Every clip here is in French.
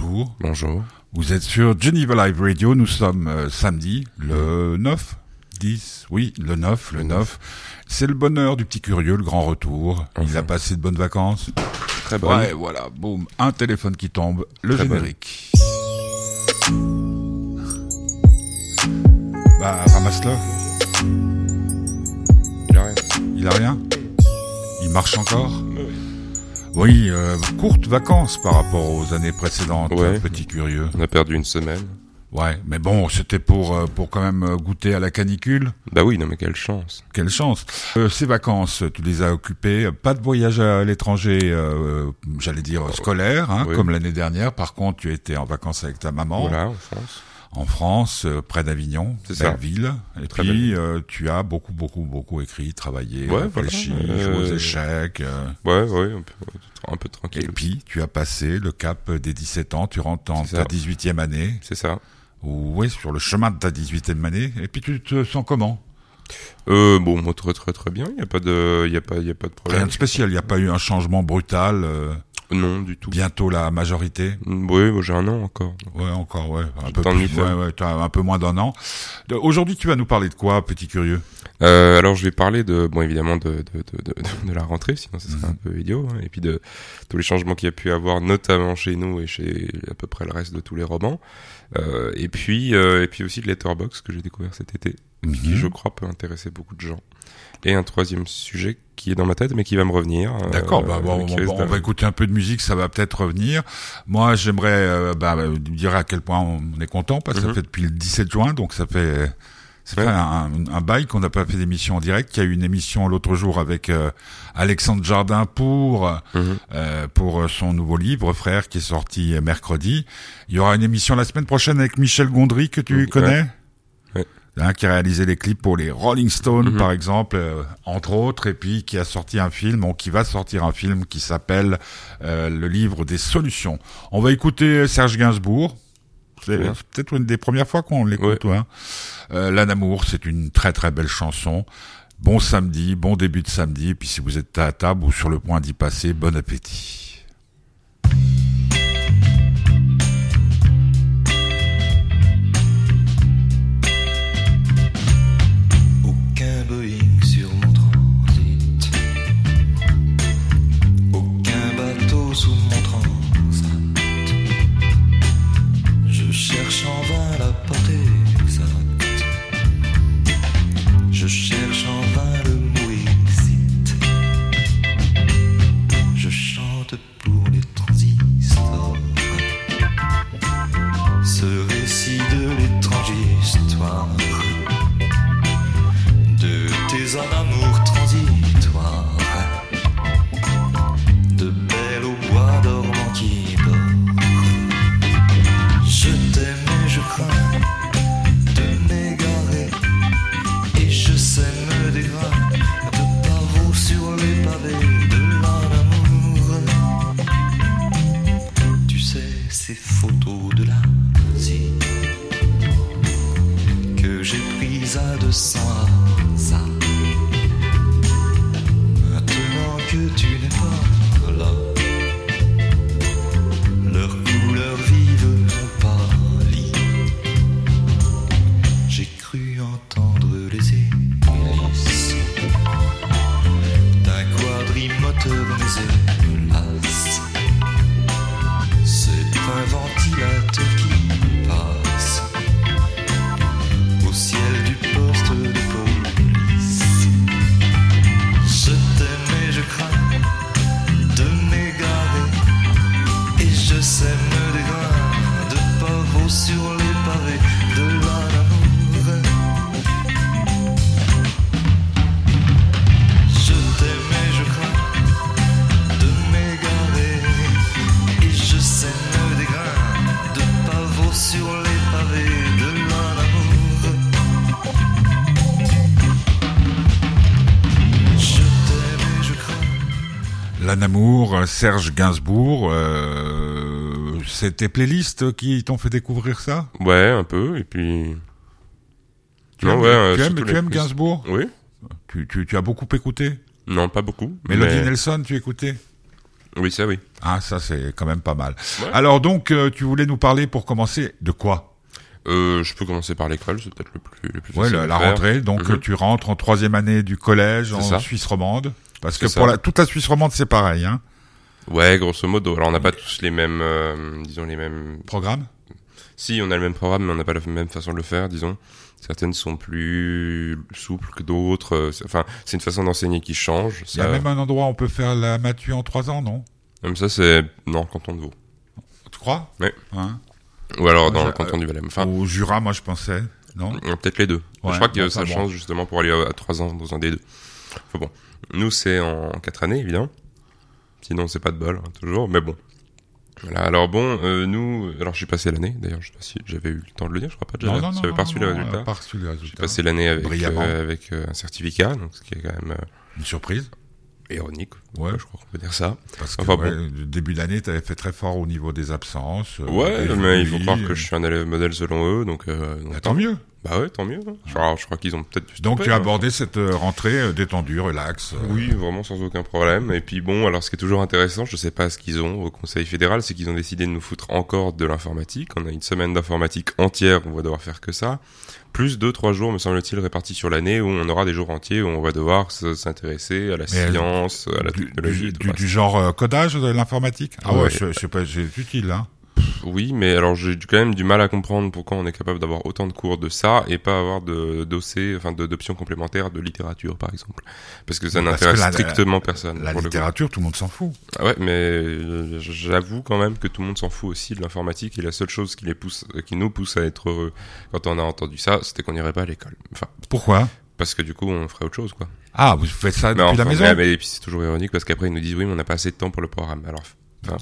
bonjour. Bonjour. Vous êtes sur Geneva Live Radio. Nous sommes euh, samedi, le 9, 10, oui, le 9, le 9. C'est le bonheur du petit curieux, le grand retour. Il a passé de bonnes vacances. Très bonne. Ouais, voilà, boum, un téléphone qui tombe, le Très bonne. générique. Bah, ramasse-le. Il a rien. Il a rien? Il marche encore? Oui, euh, courtes vacances par rapport aux années précédentes, Ouais. petit curieux. On a perdu une semaine. Ouais, mais bon, c'était pour euh, pour quand même euh, goûter à la canicule. Bah oui, non mais quelle chance. Quelle chance. Euh, ces vacances, tu les as occupées. Pas de voyage à l'étranger, euh, j'allais dire scolaire, hein, oui. comme l'année dernière. Par contre, tu étais en vacances avec ta maman Voilà, en France. En France, euh, près d'Avignon, C'est belle ça. ville. Et Très puis, euh, tu as beaucoup, beaucoup, beaucoup écrit, travaillé, Ouais, réfléchi, voilà. joué aux Euh, échecs. euh, Ouais, ouais, un peu, un peu Et tranquille. puis, tu as passé le cap des 17 ans, tu rentres C'est ta ça. 18e année, C'est ça. ou oui, sur le chemin de ta 18e année, et puis tu te sens comment? Euh, bon, moi, très très très bien. Il y a pas de, il y a pas, il y a pas de problème. Rien de spécial, il n'y a pas eu un changement brutal, euh, Non, du tout. bientôt la majorité Mm, Oui, j'ai un an encore. Ouais, encore, ouais, un peu plus, ouais, ouais, t'as un peu moins d'un an. Aujourd'hui, tu vas nous parler de quoi, petit curieux? Euh, alors, je vais parler de, bon, évidemment, de, de, de, de, la rentrée, sinon ce serait Mhm. un peu idiot, hein, et puis de tous les changements qu'il y a pu avoir, notamment chez nous et chez à peu près le reste de tous les romans. Euh, et puis, euh, et puis aussi de Letterboxd que j'ai découvert cet été, qui, Mhm. je crois, peut intéresser beaucoup de gens. Et un troisième sujet qui est dans ma tête, mais qui va me revenir. euh, D'accord, bah, bon, on, on va écouter un peu de musique, ça va peut-être revenir. Moi, j'aimerais euh, bah, euh, dire à quel point on est content, parce que ça Mhm. fait depuis le 17 juin, donc ça fait, ça fait Ouais. un, un bail qu'on n'a pas fait d'émission en direct. Il y a eu une émission l'autre jour avec euh, Alexandre Jardin pour Mhm. euh, pour son nouveau livre, Frère, qui est sorti mercredi. Il y aura une émission la semaine prochaine avec Michel Gondry, que tu connais? Ouais. Hein, qui a réalisé les clips pour les Rolling Stones, Mhm. par exemple, euh, entre autres, et puis qui a sorti un film, ou qui va sortir un film qui s'appelle euh, Le livre des solutions. On va écouter Serge Gainsbourg. C'est peut-être une des premières fois qu'on l'écoute. Hein. Euh, L'Âne Amour, c'est une très très belle chanson. Bon samedi, bon début de samedi, et puis si vous êtes à table ou sur le point d'y passer, bon appétit. Serge Gainsbourg, euh, c'est tes playlists qui t'ont fait découvrir ça? Ouais, un peu, et puis. Tu Non, aimes, ouais, tu aimes, surtout tu les aimes plus- Gainsbourg? Oui. tu, tu, tu as beaucoup écouté? Non, pas beaucoup. Mélodie mais- Nelson, tu écoutais? Oui, ça, oui. Ah, ça c'est quand même pas mal. Ouais. Alors donc, euh, tu voulais nous parler pour commencer de quoi? Euh, je peux commencer par l'école, c'est peut-être le plus, le plus Ouais, la, rentrée. Donc Mhm. tu rentres en troisième année du collège en ça. Suisse romande. Parce que pour la, toute la Suisse romande, c'est pareil, hein. Ouais, grosso modo. Alors, on n'a pas tous les mêmes, euh, disons, les mêmes... Programme. Si, on a le même programme, mais on n'a pas la même façon de le faire, disons. Certaines sont plus souples que d'autres. euh, Enfin, c'est une façon d'enseigner qui change. Il y a même un endroit où on peut faire la matu en trois ans, non? Même ça, c'est... Non, canton de Vaud. Tu crois? Ouais. Hein? Ou alors dans le canton du Valais. Enfin, Au Jura, moi je pensais, non? euh, peut-être les deux. Ouais, je crois que bon, ça bon. change justement pour aller à, à trois ans dans un des deux. Enfin bon. Nous, c'est en quatre années, évidemment. Sinon, c'est pas de bol, hein, toujours. Mais bon. Voilà. Alors bon, euh, nous... Alors, j'ai passé l'année, d'ailleurs. Je sais pas si j'avais eu le temps de le dire. Je crois pas. J'avais non, non, non, pas reçu les résultats. pas reçu les J'ai passé l'année avec, euh, avec euh, un certificat, donc ce qui est quand même euh, Une surprise ironique. Ouais. je crois qu'on peut dire ça. Parce que Enfin, ouais, le début d'année, tu avais fait très fort au niveau des absences. Ouais, mais il faut croire que je suis un élève modèle selon eux, donc... Euh, donc bah, tant mieux. Bah ouais, tant mieux. hein. Je, crois qu'ils ont peut-être dû Donc tu as hein. abordé cette euh, rentrée euh, détendue, relax. euh, Oui, vraiment sans aucun problème. Et puis bon, alors ce qui est toujours intéressant, je sais pas ce qu'ils ont au Conseil fédéral, c'est qu'ils ont décidé de nous foutre encore de l'informatique. On a une semaine d'informatique entière, on va devoir faire que ça. Plus deux, trois jours, me semble-t-il, répartis sur l'année, où on aura des jours entiers où on va devoir s'intéresser à la Mais, science, à la du, technologie. du- genre euh, codage de l'informatique? Ah ouais, Ouais. sais pas, c'est utile, hein. Oui, mais alors j'ai quand même du mal à comprendre pourquoi on est capable d'avoir autant de cours de ça et pas avoir de dossiers, enfin d'options complémentaires de littérature, par exemple. Parce que ça n'intéresse la- strictement personne. La littérature, tout le monde s'en fout. Ah ouais, mais euh, j'avoue quand même que tout le monde s'en fout aussi de l'informatique et la seule chose qui les pousse, qui nous pousse à être heureux quand on a entendu ça, c'était qu'on n'irait pas à l'école. Enfin, Pourquoi? parce que du coup, on ferait autre chose, quoi. Ah, vous faites ça Mais depuis la enfin, maison? mais- mais- et puis c'est toujours ironique parce qu'après ils nous disent oui, mais on n'a pas assez de temps pour le programme. Alors,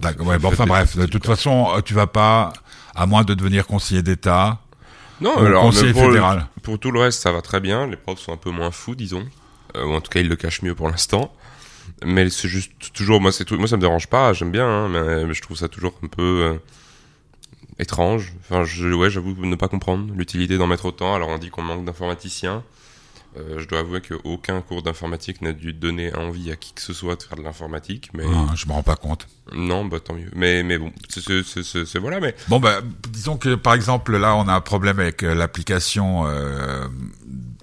D'accord, ouais, bon, enfin bref, de toute façon, euh, tu vas pas, à moins de devenir conseiller d'État Non, ou alors, conseiller pour, le- fédéral. pour tout le reste, ça va très bien. Les profs sont un peu moins fous, disons. Euh, ou en tout cas, ils le cachent mieux pour l'instant. Mais c'est juste toujours, moi, c'est tout, moi, ça me dérange pas, j'aime bien, hein, mais, mais je trouve ça toujours un peu euh, étrange. Enfin, je, ouais, j'avoue ne pas comprendre l'utilité d'en mettre autant. Alors, on dit qu'on manque d'informaticiens. Euh, je dois avouer qu'aucun cours d'informatique n'a dû donner envie à qui que ce soit de faire de l'informatique, mais Ah, je me rends pas compte. non, bah tant mieux. Mais mais bon, c'est voilà, mais Bon, ben, disons que par exemple, là, on a un problème avec euh, l'application euh,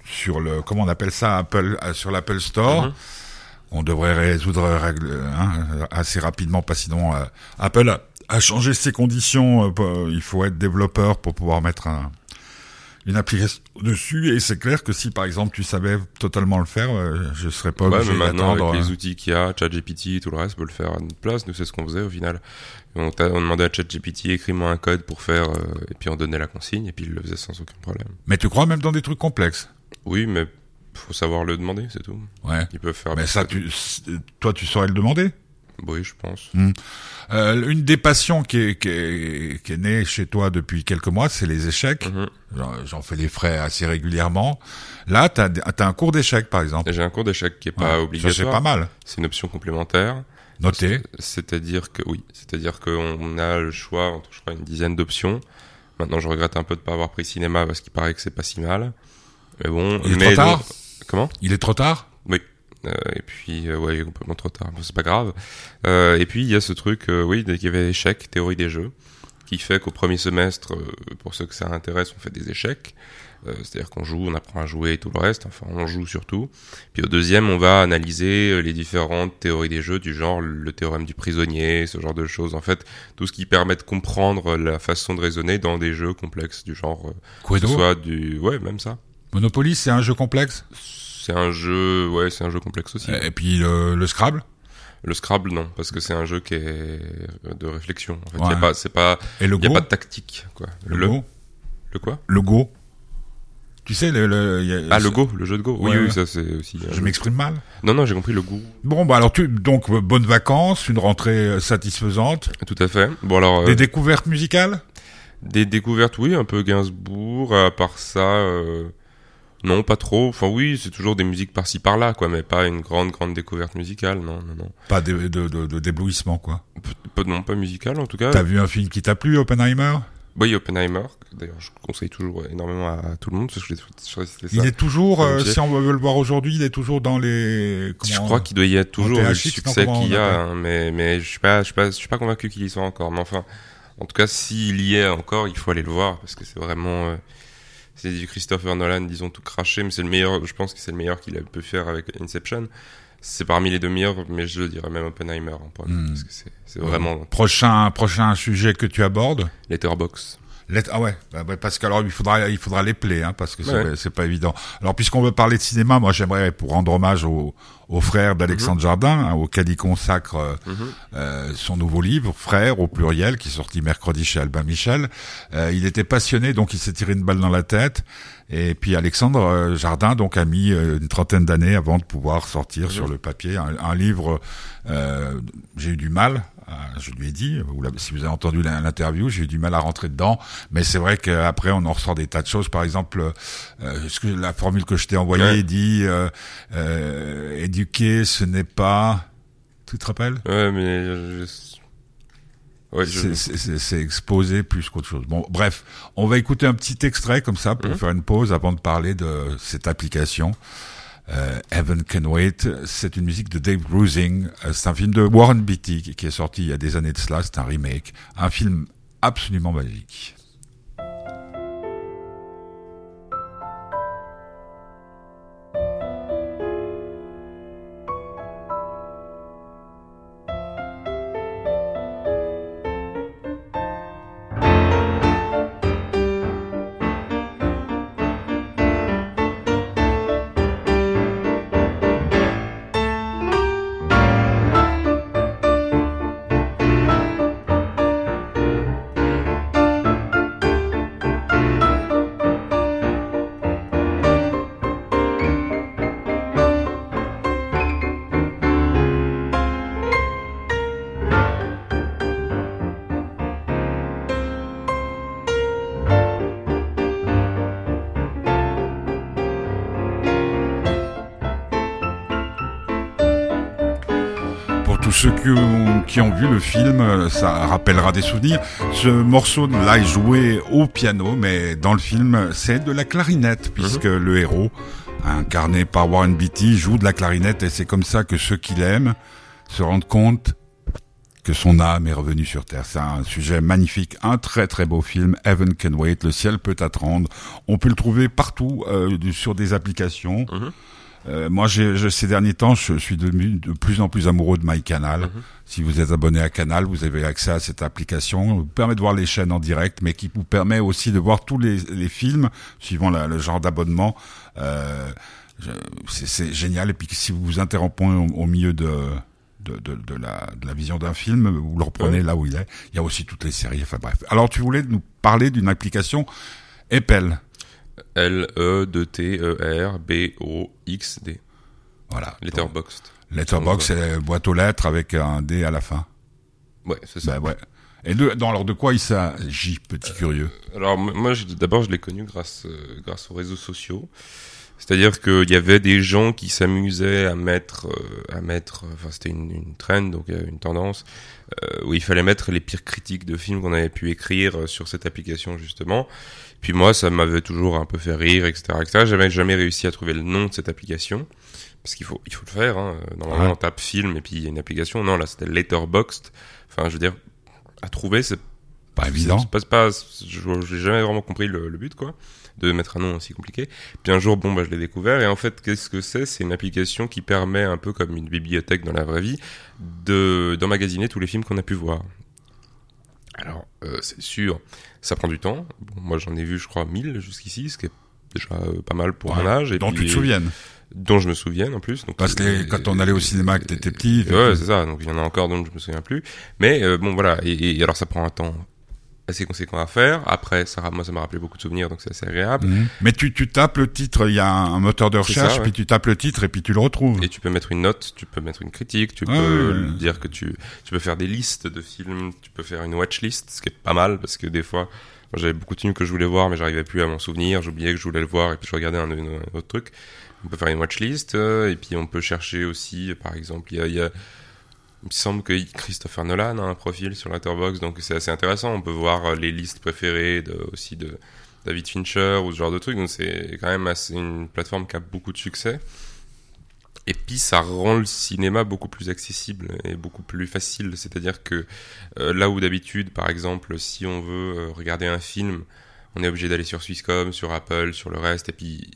sur le, comment on appelle ça, Apple, euh, sur l'Apple Store. Mhm. On devrait résoudre règle, hein, assez rapidement, que sinon, euh, Apple a, a changé ses conditions. euh, il faut être développeur pour pouvoir mettre un, une application dessus. Et c'est clair que si, par exemple, tu savais totalement le faire, euh, je serais pas Ouais, obligé mais maintenant, avec euh, les outils qu'il y a, ChatGPT et tout le reste, peut le faire à notre place. Nous, c'est ce qu'on faisait au final. On, demandait à ChatGPT, écris-moi un code pour faire, euh, et puis on donnait la consigne, et puis il le faisait sans aucun problème. Mais tu crois même dans des trucs complexes? Oui, mais faut savoir le demander, c'est tout. Ouais. Ils peuvent faire. Mais ça, tu, toi, tu saurais le demander Oui, je pense. Euh, une des passions qui est, qui, est, qui est née chez toi depuis quelques mois, c'est les échecs. Mhm. J'en- fais les frais assez régulièrement. Là, tu as, un cours d'échecs, par exemple. J'ai un cours d'échec qui est Ouais, pas c'est obligatoire. pas mal. C'est une option complémentaire. Noté. C'est-à-dire que oui, c'est-à-dire qu'on a le choix entre je crois une dizaine d'options. Maintenant, je regrette un peu de pas avoir pris cinéma parce qu'il paraît que c'est pas si mal. Mais bon, Il est mais trop tard? Donc- comment? Il est trop tard? Et puis, euh, ouais, complètement trop tard. mais C'est pas grave. Euh, et puis, il y a ce truc, euh, oui, il y avait échec, théorie des jeux, qui fait qu'au premier semestre, euh, pour ceux que ça intéresse, on fait des échecs. Euh, C'est-à-dire qu'on joue, on apprend à jouer et tout le reste. Enfin, on joue surtout. Puis au deuxième, on va analyser euh, les différentes théories des jeux, du genre le théorème du prisonnier, ce genre de choses. En fait, tout ce qui permet de comprendre la façon de raisonner dans des jeux complexes, du genre, euh, que ce soit du, ouais, même ça. Monopoly, c'est un jeu complexe? C'est un jeu, ouais, c'est un jeu complexe aussi. Et puis le, le Scrabble? Le Scrabble, non, parce que c'est un jeu qui est de réflexion. En fait, Ouais. y a pas, c'est pas, et le y a pas de tactique, quoi. Le, Go? Le quoi? Le Go Tu sais, le... le y a- Ah, le Go, le jeu de Go. Oui, Ouais, oui, ouais. ça c'est aussi. un Je m'exprime mal? Non, non, j'ai compris le Go. Bon, bah alors, tu, donc, euh, bonnes vacances, une rentrée euh, satisfaisante. Tout à fait. Bon alors, euh, Des des... découvertes musicales? Découvertes, oui, un peu Gainsbourg. À part ça, euh, non, pas trop. Enfin, oui, c'est toujours des musiques par-ci par-là, quoi, mais pas une grande, grande découverte musicale. Non, non, non. Pas de, de, de, de déblouissement, quoi. P- non, pas musicale en tout cas. T'as vu un film qui t'a plu, Oppenheimer? Oui, Oppenheimer. D'ailleurs, je conseille toujours énormément à tout le monde parce que je ça. Il est toujours, euh, si on veut le voir aujourd'hui, il est toujours dans les. Je crois qu'il doit y être toujours le succès qu'il y a, hein, mais mais je suis pas je suis pas je suis pas convaincu qu'il y soit encore. Mais enfin, en tout cas, s'il y est encore, il faut aller le voir parce que c'est vraiment euh, c'est du Christopher Nolan, disons tout craché, mais c'est le meilleur. Je pense que c'est le meilleur qu'il a pu faire avec Inception. C'est parmi les deux meilleurs, mais je dirais même Oppenheimer en point, Hmm. parce que c'est vraiment Prochain, prochain sujet que tu abordes? Letterbox. Let- ah ouais, bah ouais, parce que alors il faudra, il faudra les play, hein, parce que c'est Ouais. pas évident. Alors puisqu'on veut parler de cinéma, moi j'aimerais pour rendre hommage au, au frère d'Alexandre Jardin, hein, auquel il consacre euh, Mhm. euh, son nouveau livre, Frère au pluriel, qui est sorti mercredi chez Albin Michel. Euh, il était passionné, donc il s'est tiré une balle dans la tête. Et puis Alexandre Jardin donc a mis une trentaine d'années avant de pouvoir sortir sur le papier un, un livre. euh, j'ai eu du mal. Je lui ai dit, si vous avez entendu l'interview, j'ai eu du mal à rentrer dedans, mais c'est vrai qu'après on en ressort des tas de choses. Par exemple, euh, ce que la formule que je t'ai envoyée Ouais. dit euh, euh, éduquer, ce n'est pas. Tu te rappelles? Ouais, mais je... ouais, je... c'est- c'est c'est- c'est exposé plus qu'autre chose. Bon, bref, on va écouter un petit extrait comme ça pour Mhm. faire une pause avant de parler de cette application. Euh, Heaven Can Wait, c'est une musique de Dave Grusin. Euh, C'est un film de Warren Beatty qui est sorti il y a des années de cela. C'est un remake, un film absolument magique. Ceux qui ont, qui ont vu le film, euh, ça rappellera des souvenirs. Ce morceau là est joué au piano, mais dans le film, c'est de la clarinette, puisque le héros, incarné par Warren Beatty, joue de la clarinette, et c'est comme ça que ceux qui l'aiment se rendent compte que son âme est revenue sur Terre. C'est un sujet magnifique, un très très beau film, Heaven Can Wait, Le ciel peut attendre. On peut le trouver partout euh, sur des applications. Mhm. Euh, moi, je- ces derniers temps, je suis devenu de plus en plus amoureux de MyCanal. Si vous êtes abonné à Canal, vous avez accès à cette application. Elle vous permet de voir les chaînes en direct, mais qui vous permet aussi de voir tous les, les films suivant la- le genre d'abonnement. Euh, c'est, c'est génial. Et puis, si vous vous interrompez au, au milieu de de, de, de la, de la vision d'un film, vous le reprenez Ouais. là où il est. Il y a aussi toutes les séries. Enfin bref. Alors, tu voulais nous parler d'une application Apple. L-E-D-T-E-R-B-O-X-D. Voilà. Letterboxd. Letterbox, c'est boîte aux lettres avec un D à la fin. Ouais, c'est ça. Ben ouais. Et de, dans, alors de quoi il s'agit, petit curieux? Alors moi, d'abord, je l'ai connu grâce, euh, grâce aux réseaux sociaux. C'est-à-dire qu'il y avait des gens qui s'amusaient à mettre, euh, à mettre, enfin c'était une, une trend, donc euh, une tendance, euh, où il fallait mettre les pires critiques de films qu'on avait pu écrire sur cette application justement. Puis moi, ça m'avait toujours un peu fait rire, etc., etc. J'avais jamais réussi à trouver le nom de cette application, parce qu'il faut, il faut le faire. Hein. Normalement, Ouais. on tape film et puis il y a une application. Non, là, c'était Letterboxd. Enfin, je veux dire, à trouver, c'est Pas évident. c'est pas, c'est pas, je- j'ai jamais vraiment compris le, le but, quoi, de mettre un nom aussi compliqué. Puis un jour, bon, bah, je l'ai découvert, et en fait, qu'est-ce que c'est? C'est une application qui permet, un peu comme une bibliothèque dans la vraie vie, de d'emmagasiner tous les films qu'on a pu voir. Alors, euh, c'est sûr, ça prend du temps. Bon, moi, j'en ai vu, je crois, 1000 jusqu'ici, ce qui est déjà euh, pas mal pour Ouais. mon âge. Et dont puis- tu te souviennes. Dont je me souviens, en plus. Donc, Parce que euh, quand on allait au cinéma, que t'étais petit, Ouais, c'est ça. Donc, il y en a encore dont je me souviens plus. Mais euh, bon, voilà. Et, et alors, ça prend un temps assez conséquent à faire. Après, ça, moi, ça m'a rappelé beaucoup de souvenirs, donc c'est assez agréable. Mhm. Mais tu, tu tapes le titre, il y a un, moteur de recherche, ça, ouais. puis tu tapes le titre et puis tu le retrouves. Et tu peux mettre une note, tu peux mettre une critique, tu Ah, peux dire que tu, tu peux faire des listes de films, tu peux faire une watchlist, ce qui est pas mal parce que des fois, j'avais beaucoup de films que je voulais voir, mais j'arrivais plus à m'en souvenir, j'oubliais que je voulais le voir et puis je regardais un, un- un autre truc. On peut faire une watchlist euh, et puis on peut chercher aussi, par exemple, il y a, il y a Il me semble que Christopher Nolan a un profil sur Letterboxd, donc c'est assez intéressant. On peut voir euh, les listes préférées aussi de David Fincher ou ce genre de trucs. Donc c'est quand même une plateforme qui a beaucoup de succès. Et puis ça rend le cinéma beaucoup plus accessible et beaucoup plus facile. C'est-à-dire que euh, là où d'habitude, par exemple, si on veut euh, regarder un film, on est obligé d'aller sur Swisscom, sur Apple, sur le reste. Et puis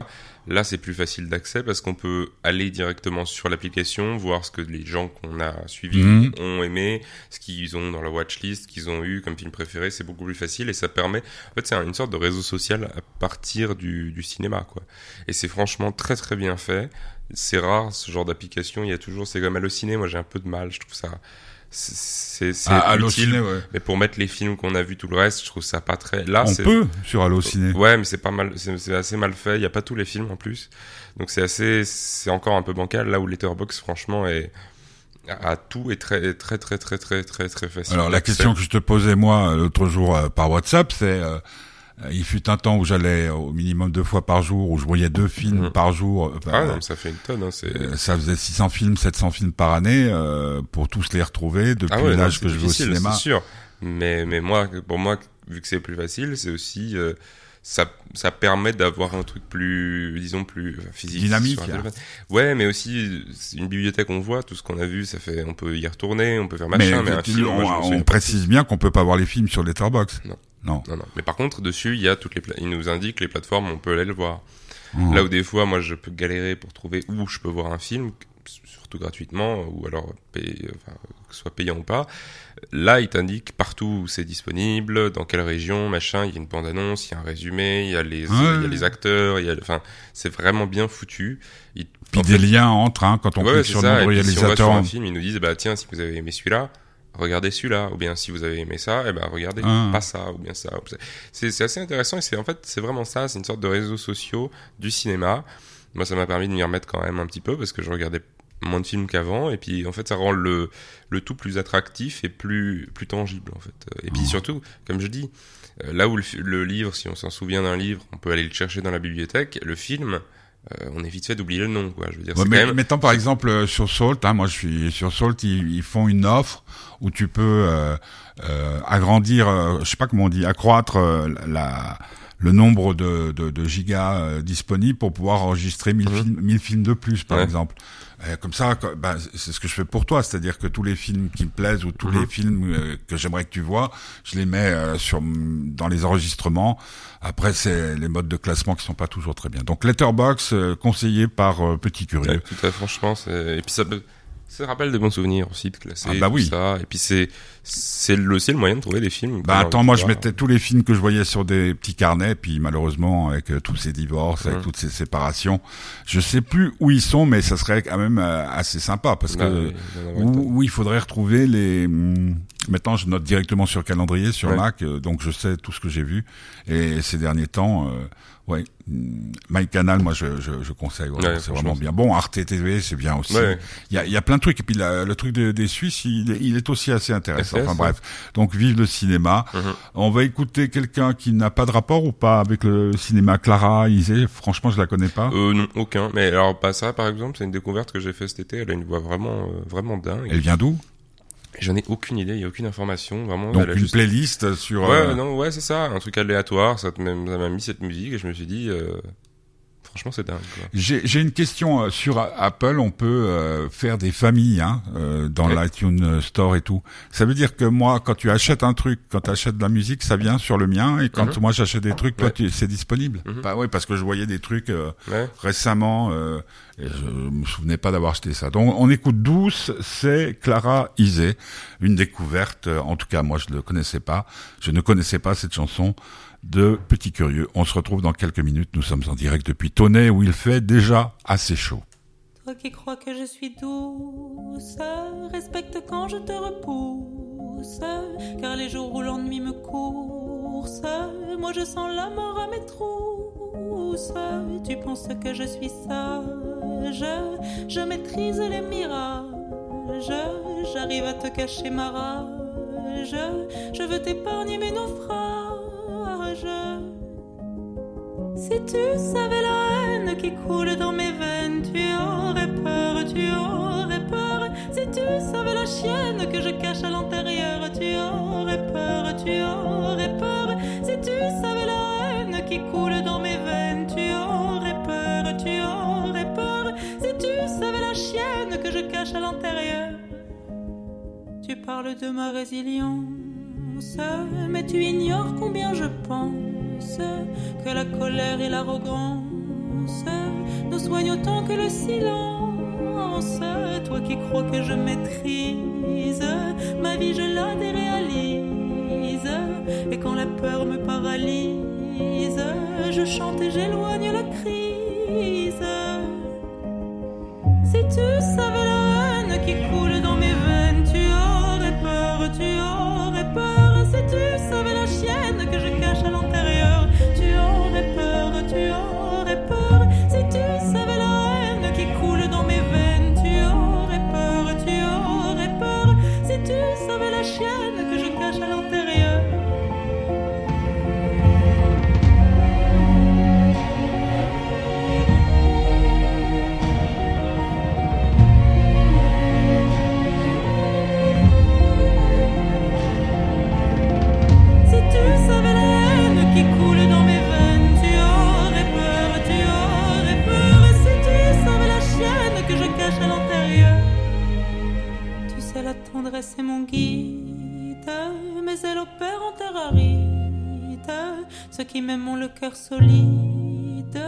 là, c'est plus facile d'accès parce qu'on peut aller directement sur l'application, voir ce que les gens qu'on a suivis Mhm. ont aimé, ce qu'ils ont dans la watchlist, qu'ils ont eu comme film préféré. C'est beaucoup plus facile et ça permet. En fait, c'est une sorte de réseau social à partir du, du cinéma, quoi. Et c'est franchement très très bien fait. C'est rare ce genre d'application. Il y a toujours. C'est comme Allociné. Moi, j'ai un peu de mal. Je trouve ça. C'est Ah, utile. Allociné, ouais. Mais pour mettre les films qu'on a vus tout le reste, je trouve ça pas très. Là, On peut sur Allociné. Ouais, mais c'est pas mal, c'est assez mal fait. Il y a pas tous les films en plus, donc c'est assez, c'est encore un peu bancal. Là où Letterboxd, franchement, est à tout est très très très très très très très facile. Alors la question que je te posais moi l'autre jour euh, par WhatsApp, c'est euh, il fut un temps où j'allais au minimum deux fois par jour, où je voyais deux films Mhm. par jour. euh, Ah euh, non, ça fait une tonne. Hein, c'est euh, ça faisait 600 films, 700 films par année euh, pour tous les retrouver depuis ah ouais, l'âge que je vais au cinéma. C'est sûr. Mais mais moi, pour moi, vu que c'est plus facile, c'est aussi euh, ça, ça permet d'avoir un truc plus, disons, plus physique. Dynamique, hein. Ouais, mais aussi, une bibliothèque, on voit tout ce qu'on a vu, ça fait, on peut y retourner, on peut faire machin, mais, un film, on, moi, précise bien qu'on peut pas voir les films sur Letterboxd. Non. Non. Non, non. Mais par contre, dessus, il y a toutes les, il nous indique les plateformes, on peut aller le voir. Là où des fois, moi, je peux galérer pour trouver où je peux voir un film, surtout gratuitement, ou alors enfin, que ce soit payant ou pas. Là, il t'indique partout où c'est disponible, dans quelle région, machin. Il y a une bande-annonce, il y a un résumé, il y a les, il y a les acteurs, il y a, enfin, c'est vraiment bien foutu. Il, Puis des fait, liens entre, hein, quand on ouais, clique sur ça. le nom Et du puis, si on va sur un film, ils nous disent, bah, tiens, si vous avez aimé celui-là, regardez celui-là. Ou bien, si vous avez aimé ça, eh ben, regardez Ah. pas ça, ou bien ça. C'est, assez intéressant et c'est, en fait, c'est vraiment ça. C'est une sorte de réseaux sociaux du cinéma. Moi, ça m'a permis de m'y remettre quand même un petit peu parce que je regardais moins de films qu'avant et puis en fait ça rend le, le tout plus attractif et plus plus tangible en fait et puis Oh. surtout comme je dis euh, là où le livre si on s'en souvient d'un livre on peut aller le chercher dans la bibliothèque le film euh, on est vite fait d'oublier le nom quoi je veux dire Ouais, mais quand même mettons par exemple euh, sur Salt, hein, moi je suis sur Salt, ils, ils font une offre où tu peux euh, euh, agrandir, euh, je sais pas comment on dit, accroître la le nombre de, de, de gigas disponibles pour pouvoir enregistrer 1000 Mhm. films 1000 films de plus par Ouais. exemple. Euh, comme ça, bah, c'est ce que je fais pour toi, c'est-à-dire que tous les films qui me plaisent ou tous Mhm. les films euh, que j'aimerais que tu vois, je les mets euh, sur dans les enregistrements. Après, c'est les modes de classement qui sont pas toujours très bien. Donc Letterbox euh, conseillé par Petit Curieux. Ouais, tout à fait, franchement, c'est... et puis ça, peut- ça rappelle des bons souvenirs aussi de classer Ah bah oui. ça. Et puis c'est c'est le, aussi le moyen de trouver des films. Bah attends, moi de je mettais tous les films que je voyais sur des petits carnets, puis malheureusement avec euh, tous ces divorces, avec Mhm. toutes ces séparations, je sais plus où ils sont, mais ça serait quand même euh, assez sympa parce Bah, que oui, tonne. où, où il faudrait retrouver les. hum, Maintenant, je note directement sur calendrier, sur Ouais. Mac, euh, donc je sais tout ce que j'ai vu. Et ces derniers temps, euh, ouais, hum, MyCanal, moi je, je, je conseille, Ouais, c'est vraiment bien. Bon, Arte TV, c'est bien aussi. Ouais. Il y a, il y a plein de trucs. Et puis la- le truc de- des Suisses, il, est- il est aussi assez intéressant. Enfin bref, donc vive le cinéma. Mhm. On va écouter quelqu'un qui n'a pas de rapport ou pas avec le cinéma. Clara Isé, franchement, je la connais pas. Euh, non, aucun. Mais alors, pas ça, par exemple, c'est une découverte que j'ai fait cet été. Elle a une voix vraiment, euh, vraiment dingue. Elle vient d'où? J'en ai aucune idée, il y a aucune information, vraiment. Donc une juste- playlist sur. Ouais, euh, non, ouais, c'est ça, un truc aléatoire. Ça m'a mis cette musique et je me suis dit, euh, franchement, c'est dingue. J'ai une question euh, sur Apple. On peut euh, faire des familles hein, euh, dans Ouais. l'iTunes Store et tout. Ça veut dire que moi, quand tu achètes un truc, quand tu achètes de la musique, ça vient sur le mien. Et quand Mhm. moi j'achète des trucs, toi, Ouais. c'est disponible. Mhm. Bah ouais, parce que je voyais des trucs euh, Ouais. récemment. Euh, et je me souvenais pas d'avoir acheté ça. Donc on écoute douce. C'est Clara Isé, une découverte. En tout cas, moi je ne connaissais pas. Je ne connaissais pas cette chanson de Petit Curieux. On se retrouve dans quelques minutes. Nous sommes en direct depuis Tonnet où il fait déjà assez chaud. Toi qui crois que je suis douce, respecte quand je te repousse, car les jours où l'ennui me course, moi je sens la mort à mes trousses. Tu penses que je suis sage, je maîtrise les mirages, j'arrive à te cacher ma rage, je veux t'épargner mes naufrages. Si tu savais la haine qui coule dans mes veines, tu aurais peur, tu aurais peur. Si tu savais la chienne que je cache à l'intérieur, tu aurais peur, tu aurais peur. Si tu savais la haine qui coule dans mes veines, tu aurais peur, tu aurais peur. Si tu savais la chienne que je cache à l'intérieur. Tu parles de ma résilience, mais tu ignores combien je pense que la colère et l'arrogance nous soignent autant que le silence. Toi qui crois que je maîtrise ma vie, je la déréalise. Et quand la peur me paralyse, je chante et j'éloigne la crise. Si tu savais la haine qui coule tendresse est mon guide, mais elle opère en terre aride. Ceux qui m'aiment ont le cœur solide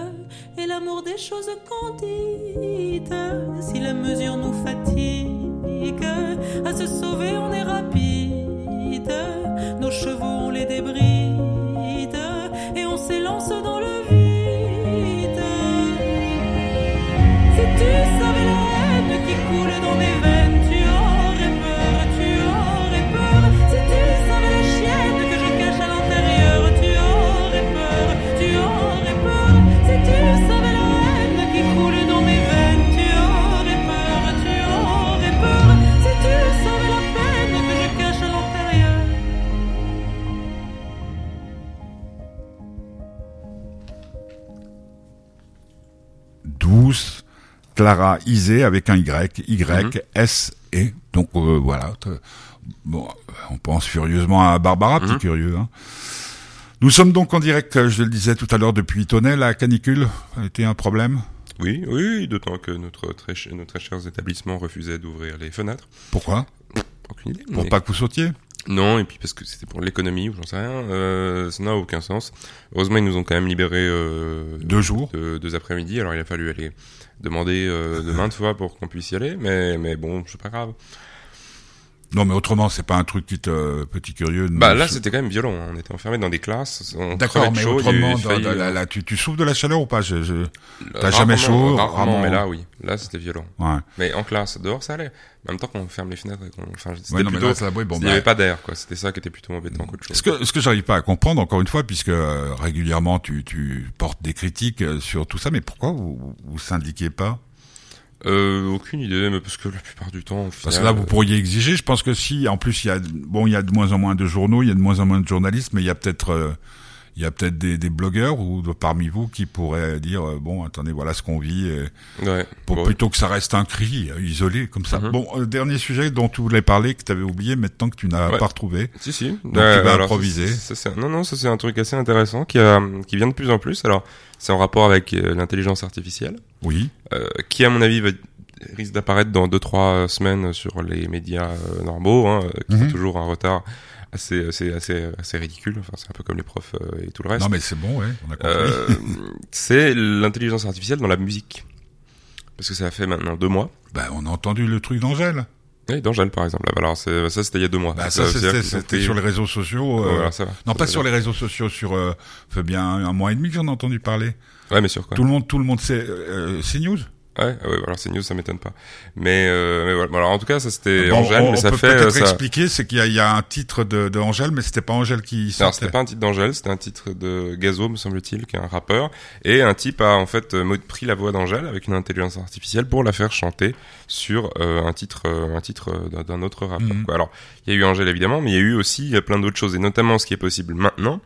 et l'amour des choses candides. Si la mesure nous fatigue, à se sauver on est rapide. Nos chevaux on les débride et on s'élance dans le vide. Clara Isé avec un Y, Y, S, E. Donc euh, voilà. Bon, on pense furieusement à Barbara, petit Mhm. curieux. hein. Nous sommes donc en direct, euh, je le disais tout à l'heure, depuis Tonnet. La canicule a été un problème? Oui, oui, d'autant que notre très, nos très chers établissements refusaient d'ouvrir les fenêtres. Pourquoi? Aucune idée. Pour mais- pas que vous sautiez Non, et puis parce que c'était pour l'économie ou j'en sais rien, euh, ça n'a aucun sens. Heureusement, ils nous ont quand même libéré euh, Deux jours. de- deux après-midi, alors il a fallu aller demander euh, de maintes fois pour qu'on puisse y aller, mais, mais bon, c'est pas grave. Non, mais autrement, c'est pas un truc qui te, petit curieux. Bah là, c'était quand même violent, on était enfermés dans des classes, on D'accord, mais chaud, autrement, failli, dans- là, euh, là, tu, tu souffres de la chaleur ou pas? Je, je... t'as jamais chaud, rarement, mais là, oui, là, c'était violent. Ouais. Mais en classe, dehors, ça allait. En même temps qu'on ferme les fenêtres et qu'on, enfin, c'était Ouais, plutôt, là, bon, il n'y bah, avait pas d'air, quoi. C'était ça qui était plutôt embêtant qu'autre chose. Ce que, ce que j'arrive pas à comprendre, encore une fois, puisque euh, régulièrement tu, tu portes des critiques euh, sur tout ça, mais pourquoi vous vous syndiquez pas? Euh, aucune idée, mais parce que la plupart du temps, au Parce que là, vous pourriez exiger. Je pense que si, en plus, il y a bon, il y a de moins en moins de journaux, il y a de moins en moins de journalistes, mais il y a peut-être, euh, il y a peut-être des, des blogueurs ou de- parmi vous qui pourraient dire euh, bon, attendez, voilà ce qu'on vit, et ouais, pour plutôt que ça reste un cri euh, isolé comme ça. Mhm. Bon, euh, dernier sujet dont tu voulais parler que tu avais oublié, maintenant que tu n'as Ouais. pas retrouvé. Si, si. tu vas improviser. ça, ça, c'est- non, non, ça c'est un truc assez intéressant qui, a, qui vient de plus en plus. Alors, c'est en rapport avec euh, l'intelligence artificielle, Oui. euh, qui à mon avis va, risque d'apparaître dans deux trois semaines sur les médias euh, normaux, hein, euh, qui Mhm. ont toujours un retard assez, assez, assez, assez ridicule. Enfin, c'est un peu comme les profs euh, et tout le reste. Non, mais c'est bon, ouais, on a compris. Euh, c'est l'intelligence artificielle dans la musique. Parce que ça fait maintenant deux mois. Ben, on a entendu le truc d'Angèle. Oui, d'Angèle par exemple. Alors c'est- ça c'était il y a deux mois. Bah, ça, c'était sur les réseaux sociaux. Euh, voilà, ça va. Non, Ça pas sur bien. les réseaux sociaux, sur euh, fait bien un mois et demi que j'en ai entendu parler. Ouais, mais sur quoi? Tout le monde, tout le monde sait. Euh, c'est news. Ouais, ouais, alors c'est news, ça m'étonne pas. Mais, euh, mais voilà. Alors en tout cas, ça c'était Bon, Angèle, on, mais on ça peut fait peut-être euh, ça. expliquer, c'est qu'il y, y a un titre de, de Angèle, mais c'était pas Angèle qui Alors sortait. c'était pas un titre d'Angèle, c'était un titre de Gazo, me semble-t-il, qui est un rappeur. Et un type a en fait euh, pris la voix d'Angèle avec une intelligence artificielle pour la faire chanter sur euh, un titre, euh, un titre d'un- autre rappeur. Mhm. quoi. Alors il y a eu Angèle évidemment, mais il y a eu aussi plein d'autres choses, et notamment ce qui est possible maintenant.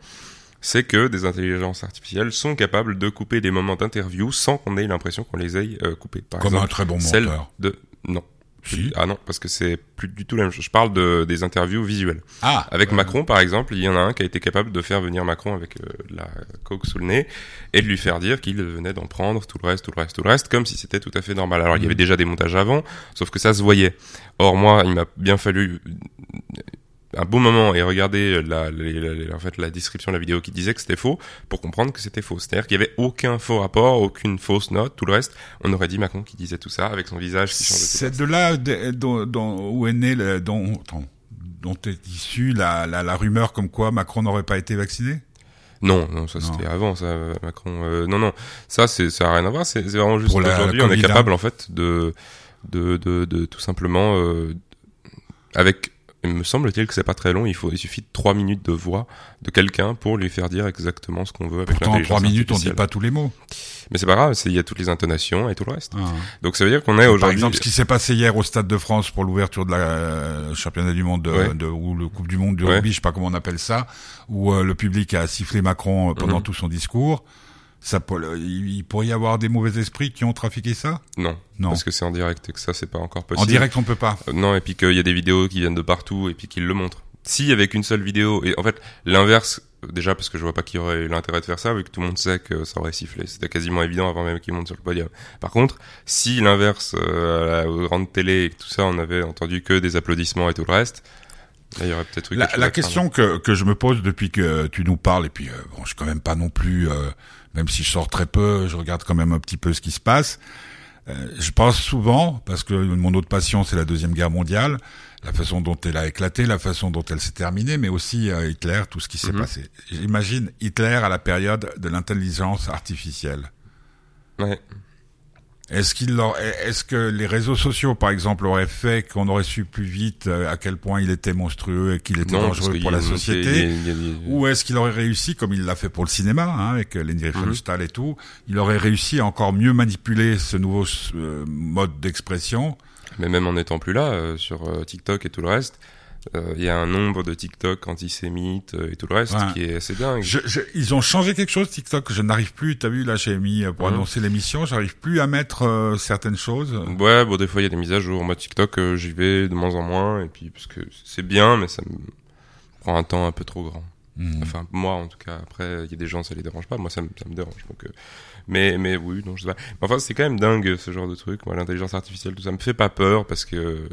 C'est que des intelligences artificielles sont capables de couper des moments d'interview sans qu'on ait l'impression qu'on les ait euh, coupés. Par Comme un très bon celle monteur. de non Si. Ah non, parce que c'est plus du tout la même chose. Je parle de, des interviews visuelles. Ah, Avec euh, Macron, par exemple, il y en a un qui a été capable de faire venir Macron avec euh, la coke sous le nez et de lui faire dire qu'il venait d'en prendre tout le reste, tout le reste, tout le reste, comme si c'était tout à fait normal. Alors, il y avait déjà des montages avant, sauf que ça se voyait. Or, moi, il m'a bien fallu un bon moment et regarder la, les- les- en fait, la description de la vidéo qui disait que c'était faux pour comprendre que c'était faux. C'est-à-dire qu'il y avait aucun faux rapport, aucune fausse note, tout le reste. On aurait dit Macron qui disait tout ça avec son visage qui C'est de là de- où est né, le- dont, dont, est issue la, la, la rumeur comme quoi Macron n'aurait pas été vacciné? Non, non, ça c'était avant, ça, euh, Macron. Euh, non, non, ça, c'est, ça a rien à voir. C'est, c'est vraiment juste la qu'aujourd'hui, on est capable, en fait, de, de, de, de tout simplement, euh, avec, il me semble-t-il que c'est pas très long. Il faut, il suffit de trois minutes de voix de quelqu'un pour lui faire dire exactement ce qu'on veut avec Pourtant, en l'intelligence trois minutes, on dit pas tous les mots. Mais c'est pas grave, il y a toutes les intonations et tout le reste. Ah. Donc ça veut dire qu'on est Par aujourd'hui. exemple, ce qui s'est passé hier au Stade de France pour l'ouverture de la euh, championnat du monde de, Ouais. de- ou le Coupe du monde du Ouais. rugby, je sais pas comment on appelle ça, où euh, le public a sifflé Macron euh, pendant Mhm. tout son discours. Ça, il, pourrait y avoir des mauvais esprits qui ont trafiqué ça? Non, Non. parce que c'est en direct et que ça c'est pas encore possible. En direct, on peut pas. Euh, Non, et puis qu'il y a des vidéos qui viennent de partout et puis qu'ils le montrent. Si avec une seule vidéo, et en fait l'inverse, euh, déjà parce que je vois pas qui aurait eu l'intérêt de faire ça, vu que tout le monde sait que ça aurait sifflé. C'était quasiment évident avant même qu'il monte sur le podium. Par contre, si l'inverse, euh, à la aux grandes télé et tout ça, on avait entendu que des applaudissements et tout le reste, il y aurait peut-être eu La, question que, que je me pose depuis que tu nous parles, et puis euh, bon, je suis quand même pas non plus, euh, même si je sors très peu, je regarde quand même un petit peu ce qui se passe. Euh, je pense souvent, parce que mon autre passion c'est la deuxième guerre mondiale, la façon dont elle a éclaté, la façon dont elle s'est terminée, mais aussi euh, Hitler, tout ce qui s'est Mhm. passé. J'imagine Hitler à la période de l'intelligence artificielle. Ouais. Est-ce qu'il leur- est-ce que les réseaux sociaux, par exemple, auraient fait qu'on aurait su plus vite euh, à quel point il était monstrueux et qu'il était Non, dangereux pour la société il y a- il y a- il y a- Ou est-ce qu'il aurait réussi, comme il l'a fait pour le cinéma, hein, avec euh, Leni Riefenstahl et tout, il aurait réussi à encore mieux manipuler ce nouveau euh, mode d'expression Mais même en n'étant plus là, euh, sur euh, TikTok et tout le reste, il y a un nombre de TikTok antisémites euh, et tout le reste Ouais. qui est assez dingue. je, je- Ils ont changé quelque chose, TikTok. Je n'arrive plus, t'as vu, là j'ai mis, euh, pour Mhm. annoncer l'émission, j'arrive plus à mettre euh, certaines choses. Ouais, bon, des fois, il y a des mises à jour. Moi, TikTok, euh, j'y vais de moins en moins. Et puis, parce que c'est bien, mais ça me prend un temps un peu trop grand. Mhm. Enfin, moi, en tout cas. Après, il y a des gens, ça les dérange pas. Moi, ça me, ça me dérange. Donc, euh, mais, mais oui, non, je sais pas. Mais enfin, c'est quand même dingue, ce genre de truc. Moi, l'intelligence artificielle, tout ça me fait pas peur parce que, euh,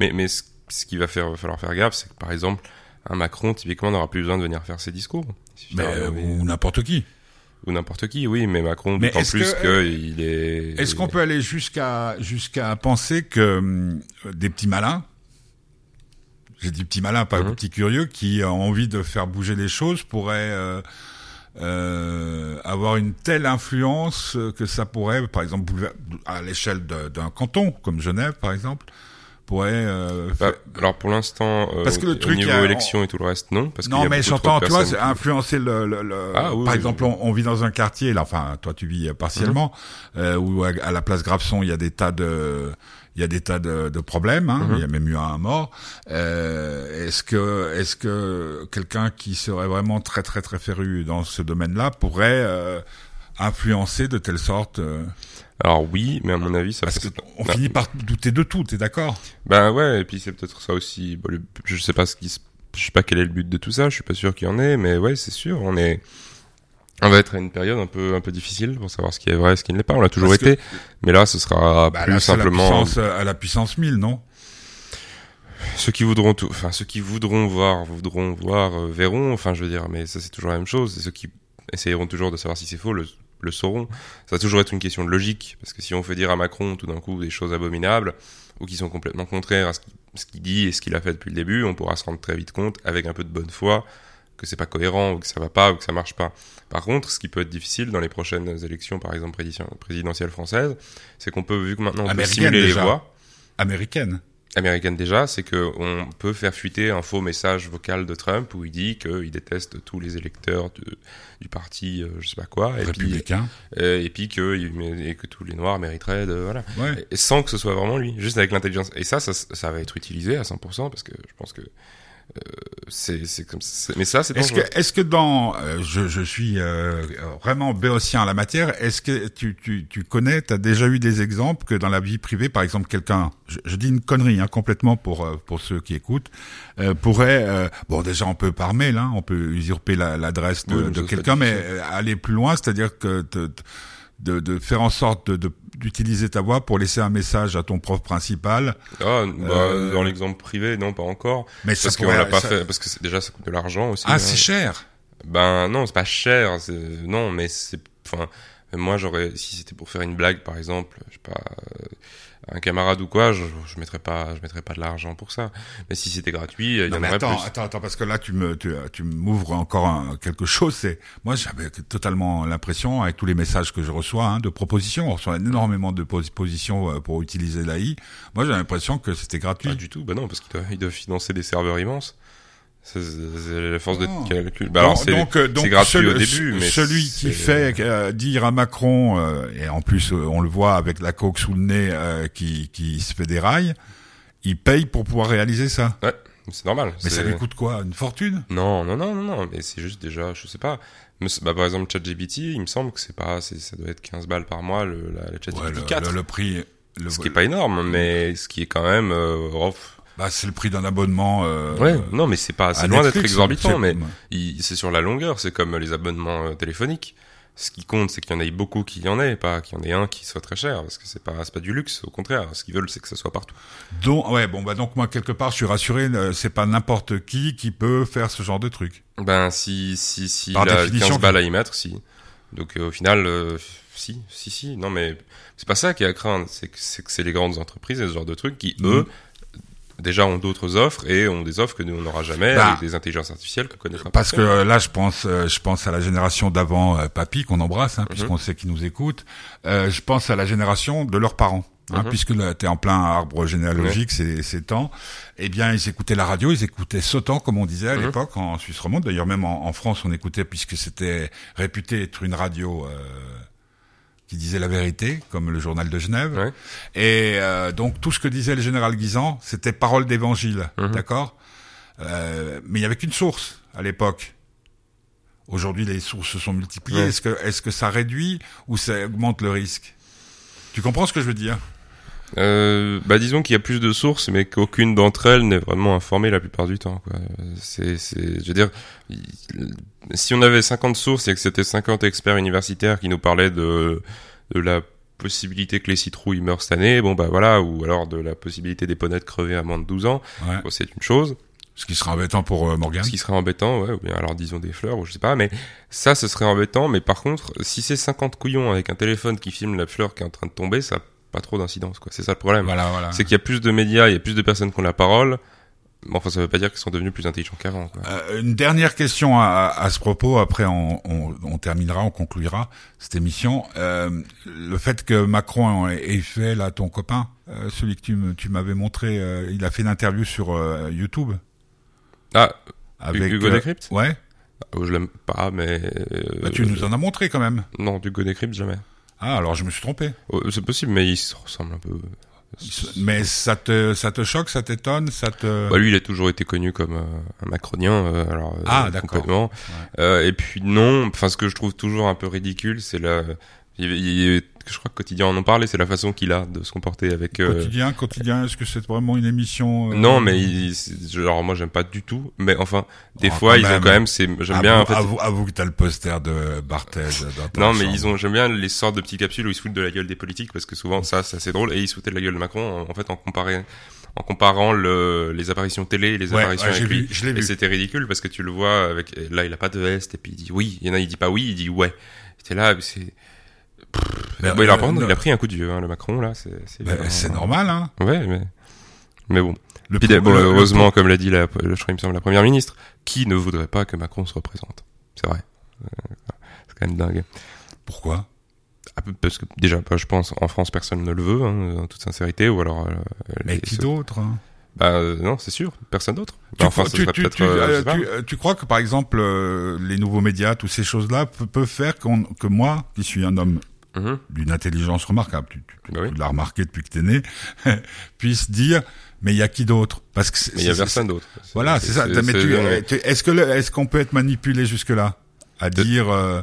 mais, mais ce, ce qui va faire, falloir faire gaffe, c'est que, par exemple, un Macron, typiquement, n'aura plus besoin de venir faire ses discours. Euh, ou n'importe qui. ou n'importe qui, oui, mais Macron, Mais d'autant plus qu'il est... Est-ce qu'on peut aller jusqu'à jusqu'à penser que hum, des petits malins, j'ai dit petits malins, pas Mhm. petits curieux, qui ont envie de faire bouger les choses, pourraient euh, euh, avoir une telle influence euh, que ça pourrait, par exemple, à l'échelle d'un canton comme Genève, par exemple, pourrait. euh, Bah, alors pour l'instant, euh, Parce que le truc, au niveau a- élection et tout le reste, non. Parce non, mais j'entends, tu vois, influencer le. le, le- Ah, oui, par oui, exemple, oui. on, on vit dans un quartier, là, enfin, toi, tu vis euh, partiellement, euh, où à, à la place Graveson, il y a des tas de, il y a des tas de, de problèmes. Hein, Mhm. Il y a même eu un mort. Euh, est-ce que, est-ce que quelqu'un qui serait vraiment très, très, très féru dans ce domaine-là pourrait euh, influencer de telle sorte euh, Alors oui, mais à mon avis, ça. Parce que ça- on bah, finit par douter de tout. T'es d'accord? Ben ouais, et puis c'est peut-être ça aussi. bon, le- je sais pas ce qui, se- je sais pas quel est le but de tout ça. Je suis pas sûr qu'il y en ait, mais ouais, c'est sûr. On est, on va être à une période un peu, un peu difficile pour savoir ce qui est vrai, et ce qui ne l'est pas. On l'a toujours Parce que- été, mais là, ce sera bah, plus là, simplement. la puissance, euh, à la puissance 1000, non? Ceux qui voudront tout, enfin ceux qui voudront voir, voudront voir, euh, verront. Enfin, je veux dire, mais ça c'est toujours la même chose. Et ceux qui essayeront toujours de savoir si c'est faux le, le sauront. Ça va toujours être une question de logique, parce que si on fait dire à Macron tout d'un coup des choses abominables ou qui sont complètement contraires à ce qu'il dit et ce qu'il a fait depuis le début, on pourra se rendre très vite compte, avec un peu de bonne foi, que c'est pas cohérent ou que ça va pas ou que ça marche pas. Par contre, ce qui peut être difficile dans les prochaines élections, par exemple présidentielles françaises, c'est qu'on peut, vu que maintenant on peut simuler les voix, Américaine. Américaine déjà, c'est que on peut faire fuiter un faux message vocal de Trump où il dit qu'il déteste tous les électeurs de- du parti, euh, je sais pas quoi, et puis, Républicain. euh, et puis que, et que tous les noirs mériteraient de voilà, Ouais. et sans que ce soit vraiment lui, juste avec l'intelligence. Et ça, ça, ça va être utilisé à 100% parce que je pense que c'est c'est comme ça. Mais ça, c'est Est-ce que, est-ce que dans, euh, je, je suis euh, vraiment béotien à la matière, est-ce que tu, tu, tu connais, tu as déjà eu des exemples que dans la vie privée, par exemple, quelqu'un, je, je dis une connerie hein, complètement pour euh, pour ceux qui écoutent, euh, pourrait, euh, bon déjà on peut par mail, hein, on peut usurper la- l'adresse de, Oui, de quelqu'un, mais euh, aller plus loin, c'est-à-dire que te- te- de, de faire en sorte de, d'utiliser ta voix pour laisser un message à ton prof principal, Ah, bah, Euh, dans l'exemple privé, non, pas encore. mais ça Parce qu'on l'a pas ça- fait, parce que c'est- déjà ça coûte de l'argent aussi. Ah, hein. c'est cher. Ben non, c'est pas cher. c'est- Non, mais c'est. Enfin, moi j'aurais. Si c'était pour faire une blague, par exemple, je sais pas, euh, un camarade ou quoi, je, je mettrais pas, je mettrais pas de l'argent pour ça. Mais si c'était gratuit, il y en mais aurait attends, plus. attends, attends, parce que là tu me tu, tu m'ouvres encore un- quelque chose. C'est moi j'avais totalement l'impression avec tous les messages que je reçois hein, de propositions, on reçoit énormément de pos- propositions euh, pour utiliser l'AI. Moi j'ai l'impression que c'était gratuit. Pas du tout. Bah non, parce qu'ils doivent, ils doivent financer des serveurs immenses. C'est la force de calcul. Bah alors donc, euh, donc, gratuit celui- au début, mais celui qui fait euh, dire à Macron euh, et en plus euh, on le voit avec la coque sous le nez euh, qui qui se fait des rails, il paye pour pouvoir réaliser ça. Ouais, c'est normal. Mais ça lui coûte quoi Une fortune? Non, non, non, non, non, mais c'est juste déjà, je sais pas. Mais Bah, par exemple, ChatGPT, il me semble que c'est pas, ça doit être 15 balles par mois, le, la, la ChatGPT Ouais, le, 4. le- le prix. Le, ce qui est pas énorme, mais ce qui est quand même, euh, oh, bah, c'est le prix d'un abonnement. Euh, ouais, non, mais c'est pas, c'est loin d'être Netflix, exorbitant, mais c'est sur la longueur, c'est comme les abonnements euh, téléphoniques. Ce qui compte, c'est qu'il y en ait beaucoup qui y en ait, pas qu'il y en ait un qui soit très cher, parce que c'est pas, c'est pas du luxe, au contraire. Ce qu'ils veulent, c'est que ça soit partout. Donc, ouais, bon, bah donc moi quelque part, je suis rassuré. euh, C'est pas n'importe qui qui peut faire ce genre de truc. Ben, si, si, si, Par a définition, 15 balles à y mettre, si. Donc, euh, au final, euh, si, si, si. Non, mais c'est pas ça qui est à craindre. C'est que c'est les grandes entreprises et ce genre de trucs qui, Mhm. eux, déjà ont d'autres offres et ont des offres que nous, on n'aura jamais Bah, avec des intelligences artificielles qu'on connaîtra Parce que pas. euh, là, je pense, euh, je pense à la génération d'avant, euh, papy qu'on embrasse, hein, Mhm. puisqu'on sait qu'ils nous écoutent. Euh, je pense à la génération de leurs parents. Hein, Mhm. Puisque là, t'es en plein arbre généalogique ces, ces temps, eh bien, ils écoutaient la radio, ils écoutaient Sautant, comme on disait à Mhm. l'époque en Suisse romande. D'ailleurs, même en, en France, on écoutait puisque c'était réputé être une radio euh, qui disait la vérité, comme le journal de Genève. Ouais. Et euh, donc tout ce que disait le général Guisan, c'était parole d'évangile, Mhm. d'accord? Euh, Mais il y avait qu'une source à l'époque. Aujourd'hui, les sources se sont multipliées. Ouais. Est-ce que est-ce que ça réduit ou ça augmente le risque? Tu comprends ce que je veux dire? Euh, bah, disons qu'il y a plus de sources, mais qu'aucune d'entre elles n'est vraiment informée la plupart du temps, quoi. C'est, c'est, je veux dire, si on avait 50 sources et que c'était 50 experts universitaires qui nous parlaient de, de la possibilité que les citrouilles meurent cette année, bon bah voilà, ou alors de la possibilité des ponnettes crever à moins de 12 ans, ouais. bon, c'est une chose. Ce qui sera embêtant pour euh, Morgan. Ce qui serait embêtant, ouais, ou bien alors disons des fleurs, ou je sais pas, mais ça, ce serait embêtant, mais par contre, si c'est 50 couillons avec un téléphone qui filme la fleur qui est en train de tomber, ça pas trop d'incidence, quoi. C'est ça le problème. Voilà, voilà. C'est qu'il y a plus de médias, il y a plus de personnes qui ont la parole. Mais enfin, ça veut pas dire qu'ils sont devenus plus intelligents qu'avant. Euh, une dernière question à, à ce propos, après on, on, on terminera, on conclura cette émission. Euh, le fait que Macron ait ait fait, là, ton copain, euh, celui que tu, m'avais montré, euh, il a fait une interview sur euh, YouTube. Ah, Avec, Hugo Décrypte Ouais, oh, je l'aime pas, mais... euh, bah, tu nous en as montré quand même. Non, du Hugo Décrypte, jamais. Ah, alors je me suis trompé. Oh, c'est possible, mais il se ressemble un peu. Mais ça te, ça te choque, ça t'étonne, ça te... Bah, lui, il a toujours été connu comme euh, un macronien, euh, alors euh, Ah, d'accord. complètement. Euh, et puis non, enfin ce que je trouve toujours un peu ridicule, c'est la, il- il- je crois que quotidien en ont parlé, c'est la façon qu'il a de se comporter avec. euh, Quotidien, quotidien, est-ce que c'est vraiment une émission euh, Non, mais il, c'est- genre moi j'aime pas du tout, mais enfin des Oh, fois ils ont quand même, c'est j'aime bien en fait. Avoue, avoue que t'as le poster de Barthez Non, mais ils ont, j'aime bien les sortes de petites capsules où ils se foutent de la gueule des politiques parce que souvent ça, c'est assez drôle et ils se foutaient de la gueule de Macron en, en fait en comparant, en comparant le, les apparitions télé et les Ouais, apparitions ouais, avec lui. vu, Et c'était ridicule parce que tu le vois avec, là il a pas de veste et puis il dit oui, il y en a il dit pas oui, il dit ouais. C'était là, c'est, Mais, il, a, par contre, non, il a pris un coup de vieux, hein, le Macron là, c'est, c'est, bah, c'est normal, hein. Ouais, mais, mais bon. Le Puis, bon, le heureusement, comme l'a dit la, je crois, il me semble, la première ministre, qui ne voudrait pas que Macron se représente? C'est vrai. Euh, C'est quand même dingue. Pourquoi? Ah, Parce que déjà, je pense en France personne ne le veut, hein, en toute sincérité, ou alors. euh, Mais les- qui d'autre hein? Bah euh, non, c'est sûr, personne d'autre. tu, enfin, tu, tu, euh, tu, crois que par exemple euh, les nouveaux médias, toutes ces choses-là pe- peuvent faire qu'on, que moi, qui suis un homme Mhm. d'une intelligence remarquable, tu, tu, Bah oui. tu l'as remarqué depuis que t'es né, puisse dire Mais il y a qui d'autre? Parce que il y a personne d'autre. Voilà, c'est ça. Est-ce que le- est-ce qu'on peut être manipulé jusque là à De- dire euh,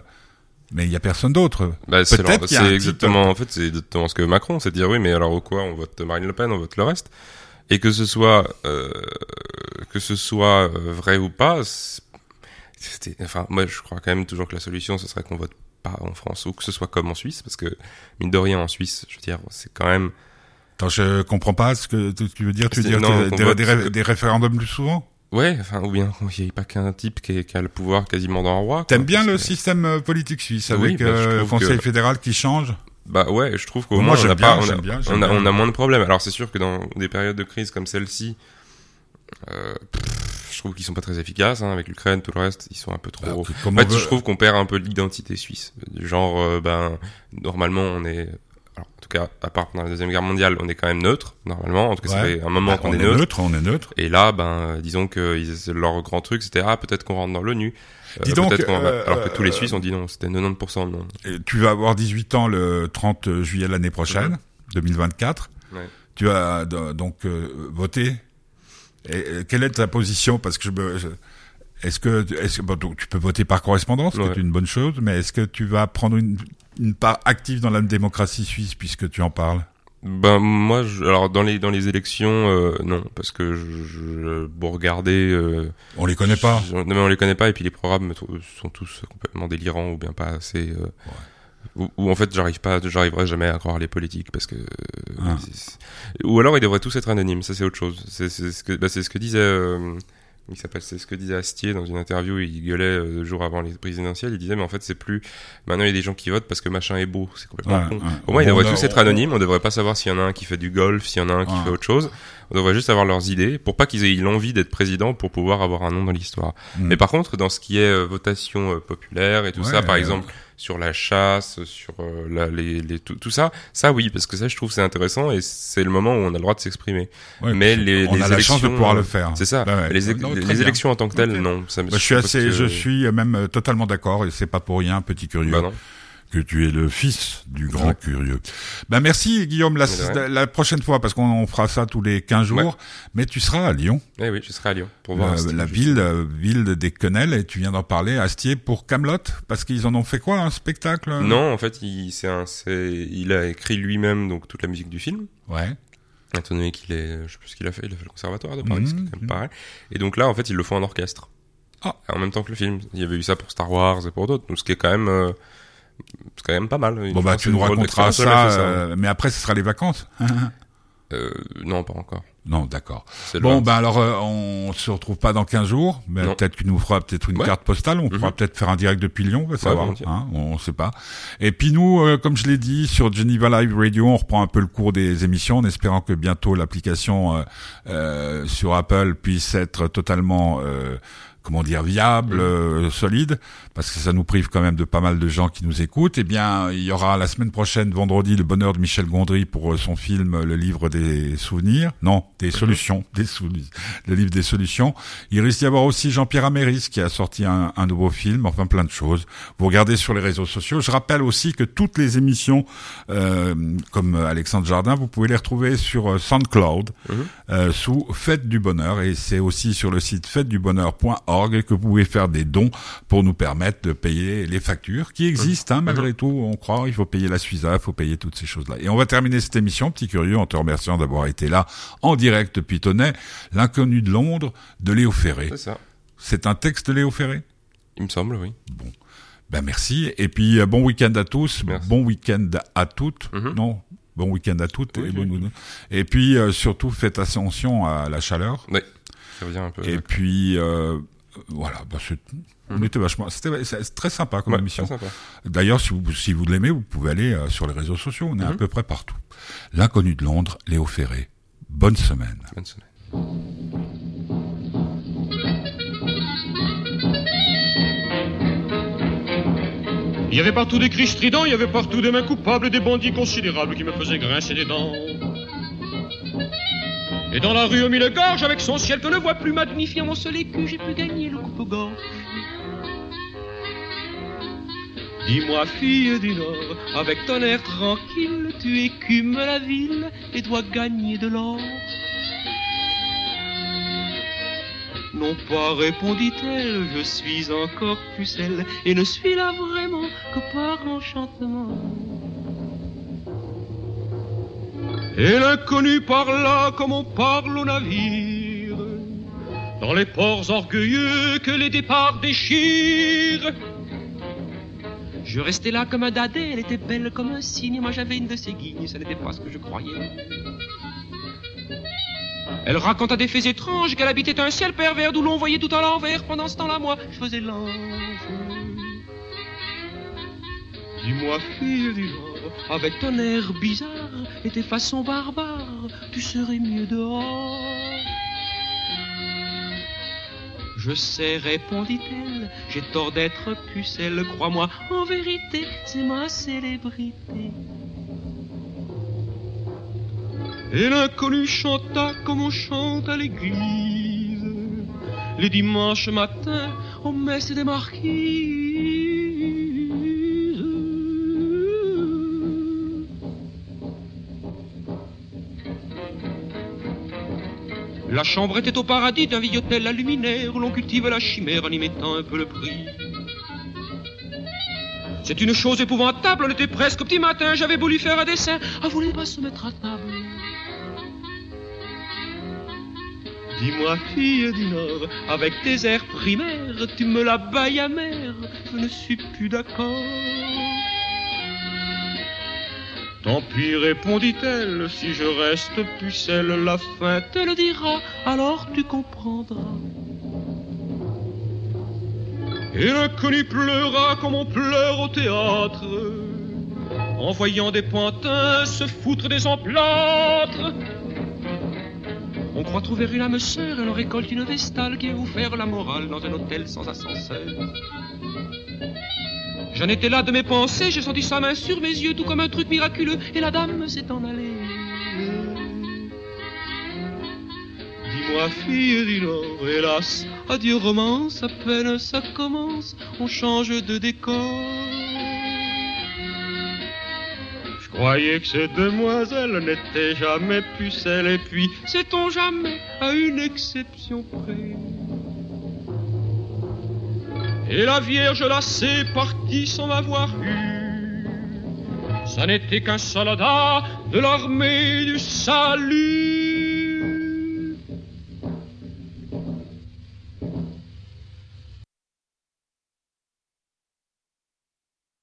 mais il y a personne d'autre Bah, c'est exactement, en fait, c'est exactement ce que Macron, c'est de dire oui, mais alors au quoi on vote Marine Le Pen, on vote le reste, et que ce soit, euh, que ce soit euh, vrai ou pas, enfin, moi je crois quand même toujours que la solution ce serait qu'on vote pas en France ou que ce soit comme en Suisse, parce que mine de rien en Suisse, je veux dire, c'est quand même, Attends, je comprends pas ce que tu veux dire. Tu veux dire non, des, qu'on des- vote des ce ré- que- des référendums plus souvent? Ouais, enfin, ou bien il n'y a pas qu'un type qui, est- qui a le pouvoir quasiment d'un roi. quoi, T'aimes bien le système euh, politique suisse Oui, avec bah, je euh, le Conseil que- fédéral qui change? Bah ouais, je trouve qu'au Moi, moins on a bien, pas, on a, j'aime bien, j'aime on a, bien. on a moins de problèmes. Alors c'est sûr que dans des périodes de crise comme celle-ci, euh, pff, trouve qu'ils sont pas très efficaces hein, avec l'Ukraine, tout le reste, ils sont un peu trop. Bah, en fait, veut- je trouve qu'on perd un peu l'identité suisse. Du genre, euh, ben normalement on est, alors, en tout cas à part pendant la deuxième guerre mondiale, on est quand même neutre normalement. En tout cas, ça Ouais. fait un moment Bah, qu'on on est neutre. on est neutre. Et là, ben disons que ils- leur grand truc, c'était ah peut-être qu'on rentre dans l'ONU. Euh, Dis donc, euh, alors que tous les Suisses ont dit non, c'était 90% non. Et tu vas avoir 18 ans le 30 juillet l'année prochaine, 2024. Mhm. Ouais. Tu as do- donc euh, voté. Et, quelle est ta position? Parce que je me- je- est-ce que est-ce que bon, donc, tu peux voter par correspondance, ce qui Ouais. est une bonne chose, mais est-ce que tu vas prendre une, une part active dans la démocratie suisse puisque tu en parles? Ben moi, je, alors dans les dans les élections, euh, non, parce que je, je bon regarder. Euh, On les connaît pas. je- non mais on les connaît pas et puis les programmes sont tous complètement délirants ou bien pas assez. Euh, ou, ou en fait j'arrive pas, j'arriverai jamais à croire les politiques parce que. euh, Ah. c'est- Ou alors ils devraient tous être anonymes, ça c'est autre chose. C'est ce que bah, c'est ce que disait. Euh, il s'appelle, c'est ce que disait Astier dans une interview. Il gueulait euh, le jour avant les présidentielles. Il disait mais en fait c'est plus. Maintenant il y a des gens qui votent parce que machin est beau. C'est complètement Ouais, con. ouais. Au moins, ils devraient a- tous être on- anonymes. On devrait pas savoir s'il y en a un qui fait du golf, s'il y en a un qui fait autre chose. On devrait juste avoir leurs idées pour pas qu'ils aient l'envie d'être président pour pouvoir avoir un nom dans l'histoire. Mm. Mais par contre, dans ce qui est euh, votation euh, populaire et tout ça, par euh, exemple, sur la chasse, sur euh, la, les, les, tout, tout ça, ça oui, parce que ça, je trouve c'est intéressant et c'est le moment où on a le droit de s'exprimer. Ouais, mais les, on les a la chance de élections, pouvoir le faire. C'est ça. Bah ouais. Les, Non, élections en tant que telles, non. Ça, me- Bah, je suis assez, que- je suis même euh, totalement d'accord et c'est pas pour rien, petit curieux. Bah non. Que tu es le fils du grand Ouais. curieux. Ben merci Guillaume, la, prochaine fois, parce qu'on on fera ça tous les 15 jours, Ouais. mais tu seras à Lyon, Eh oui, je serai à Lyon pour voir. euh, la ville euh, ville des quenelles, et tu viens d'en parler, Astier, pour Camelot, parce qu'ils en ont fait quoi, un spectacle? Non, en fait, il, c'est un, c'est, il a écrit lui-même donc toute la musique du film. Ouais. Étant donné qu'il est, je sais plus ce qu'il a fait, il a fait le conservatoire de Paris, Mhm, c'est quand même mhm. pareil. Et donc là, en fait, ils le font en orchestre. Ah. En même temps que le film. Il y avait eu ça pour Star Wars et pour d'autres, donc ce qui est quand même, euh, c'est quand même pas mal. Bon bah tu nous raconteras ça, euh, mais après ce sera les vacances. Euh, non, pas encore. non, d'accord. Bon, 20. ben alors, euh, on se retrouve pas dans 15 jours, mais peut-être qu'il nous fera peut-être une Ouais. carte postale, on pourra Mhm. peut-être faire un direct depuis Lyon, on va savoir, hein, on, on sait pas. Et puis nous, euh, comme je l'ai dit, sur Geneva Live Radio, on reprend un peu le cours des émissions, en espérant que bientôt l'application euh, euh, sur Apple puisse être totalement... comment dire viable, euh, solide, parce que ça nous prive quand même de pas mal de gens qui nous écoutent. Eh bien, il y aura la semaine prochaine, vendredi, le bonheur de Michel Gondry pour euh, son film euh, Le livre des souvenirs. Non, des solutions, des souvenirs. Le livre des solutions. Il risque d'y avoir aussi Jean-Pierre Améris qui a sorti un, un nouveau film, enfin plein de choses. Vous regardez sur les réseaux sociaux. Je rappelle aussi que toutes les émissions, euh, comme Alexandre Jardin, vous pouvez les retrouver sur euh, SoundCloud Mhm. euh, sous Fête du Bonheur et c'est aussi sur le site fêtedubonheur.org que vous pouvez faire des dons pour nous permettre de payer les factures qui existent hein, malgré tout. On croit, il faut payer la Suiza, il faut payer toutes ces choses-là. Et on va terminer cette émission, petit curieux, en te remerciant d'avoir été là en direct depuis Tonnet, l'inconnu de Londres de Léo Ferré. C'est ça. C'est un texte de Léo Ferré? Il me semble, oui. Ben merci. Et puis euh, bon week-end à tous, Merci. bon week-end à toutes. Mhm. Non, bon week-end à toutes. Oui, et, oui. bon- et puis euh, surtout faites attention à la chaleur. Oui. Ça revient un peu. Et puis euh, voilà, bah, c'est- on était vachement, c'était c'est très sympa comme Ouais, émission. D'ailleurs, si vous si vous l'aimez, vous pouvez aller euh, sur les réseaux sociaux. On est à Mhm. peu près partout. L'inconnu de Londres, Léo Ferré. Bonne semaine. Bonne semaine. Il y avait partout des cris stridents, il y avait partout des mains coupables, des bandits considérables qui me faisaient grincer des dents. Et dans la rue au mille gorges, avec son ciel que ne voit plus magnifiant mon seul écu, j'ai pu gagner le coupe-gorge. Dis-moi, fille du Nord, avec ton air tranquille, tu écumes la ville et dois gagner de l'or. Non pas, répondit-elle, je suis encore pucelle et ne suis là vraiment que par enchantement. Et l'inconnu parla comme on parle au navire, dans les ports orgueilleux que les départs déchirent. Je restais là comme un dadais, elle était belle comme un cygne, moi j'avais une de ses guignes, ce n'était pas ce que je croyais. Elle raconta des faits étranges, qu'elle habitait un ciel pervers d'où l'on voyait tout à l'envers. Pendant ce temps-là, moi, je faisais l'ange. Dis-moi, fille du Nord, avec ton air bizarre et tes façons barbares, tu serais mieux dehors. Je sais, répondit-elle, j'ai tort d'être pucelle, crois-moi, en vérité, c'est ma célébrité. Et l'inconnu chanta comme on chante à l'église, les dimanches matins aux messes des marquises. La chambre était au paradis d'un vieil hôtel à luminaire où l'on cultive la chimère en y mettant un peu le prix. C'est une chose épouvantable, on était presque au petit matin, j'avais voulu faire un dessin. Ah, voulez pas se mettre à table? Dis-moi, fille du Nord, avec tes airs primaires, tu me la bailles amère, je ne suis plus d'accord. Tant pis, répondit-elle, si je reste pucelle, la fin te le dira, alors tu comprendras. Et l'inconnu pleura comme on pleure au théâtre, en voyant des pantins se foutre des emplâtres. On croit trouver une âme sœur et l'on récolte une vestale qui vous faire la morale dans un hôtel sans ascenseur. J'en étais là de mes pensées, j'ai senti sa main sur mes yeux, tout comme un truc miraculeux, et la dame s'est en allée. Dis-moi, fille du Nord, hélas, adieu romance, à peine ça commence, on change de décor. Je croyais que cette demoiselle n'était jamais pucelle, et puis Sait-on jamais, à une exception près. Et la Vierge lassée partit sans m'avoir eu. Ça n'était qu'un soldat de l'armée du salut.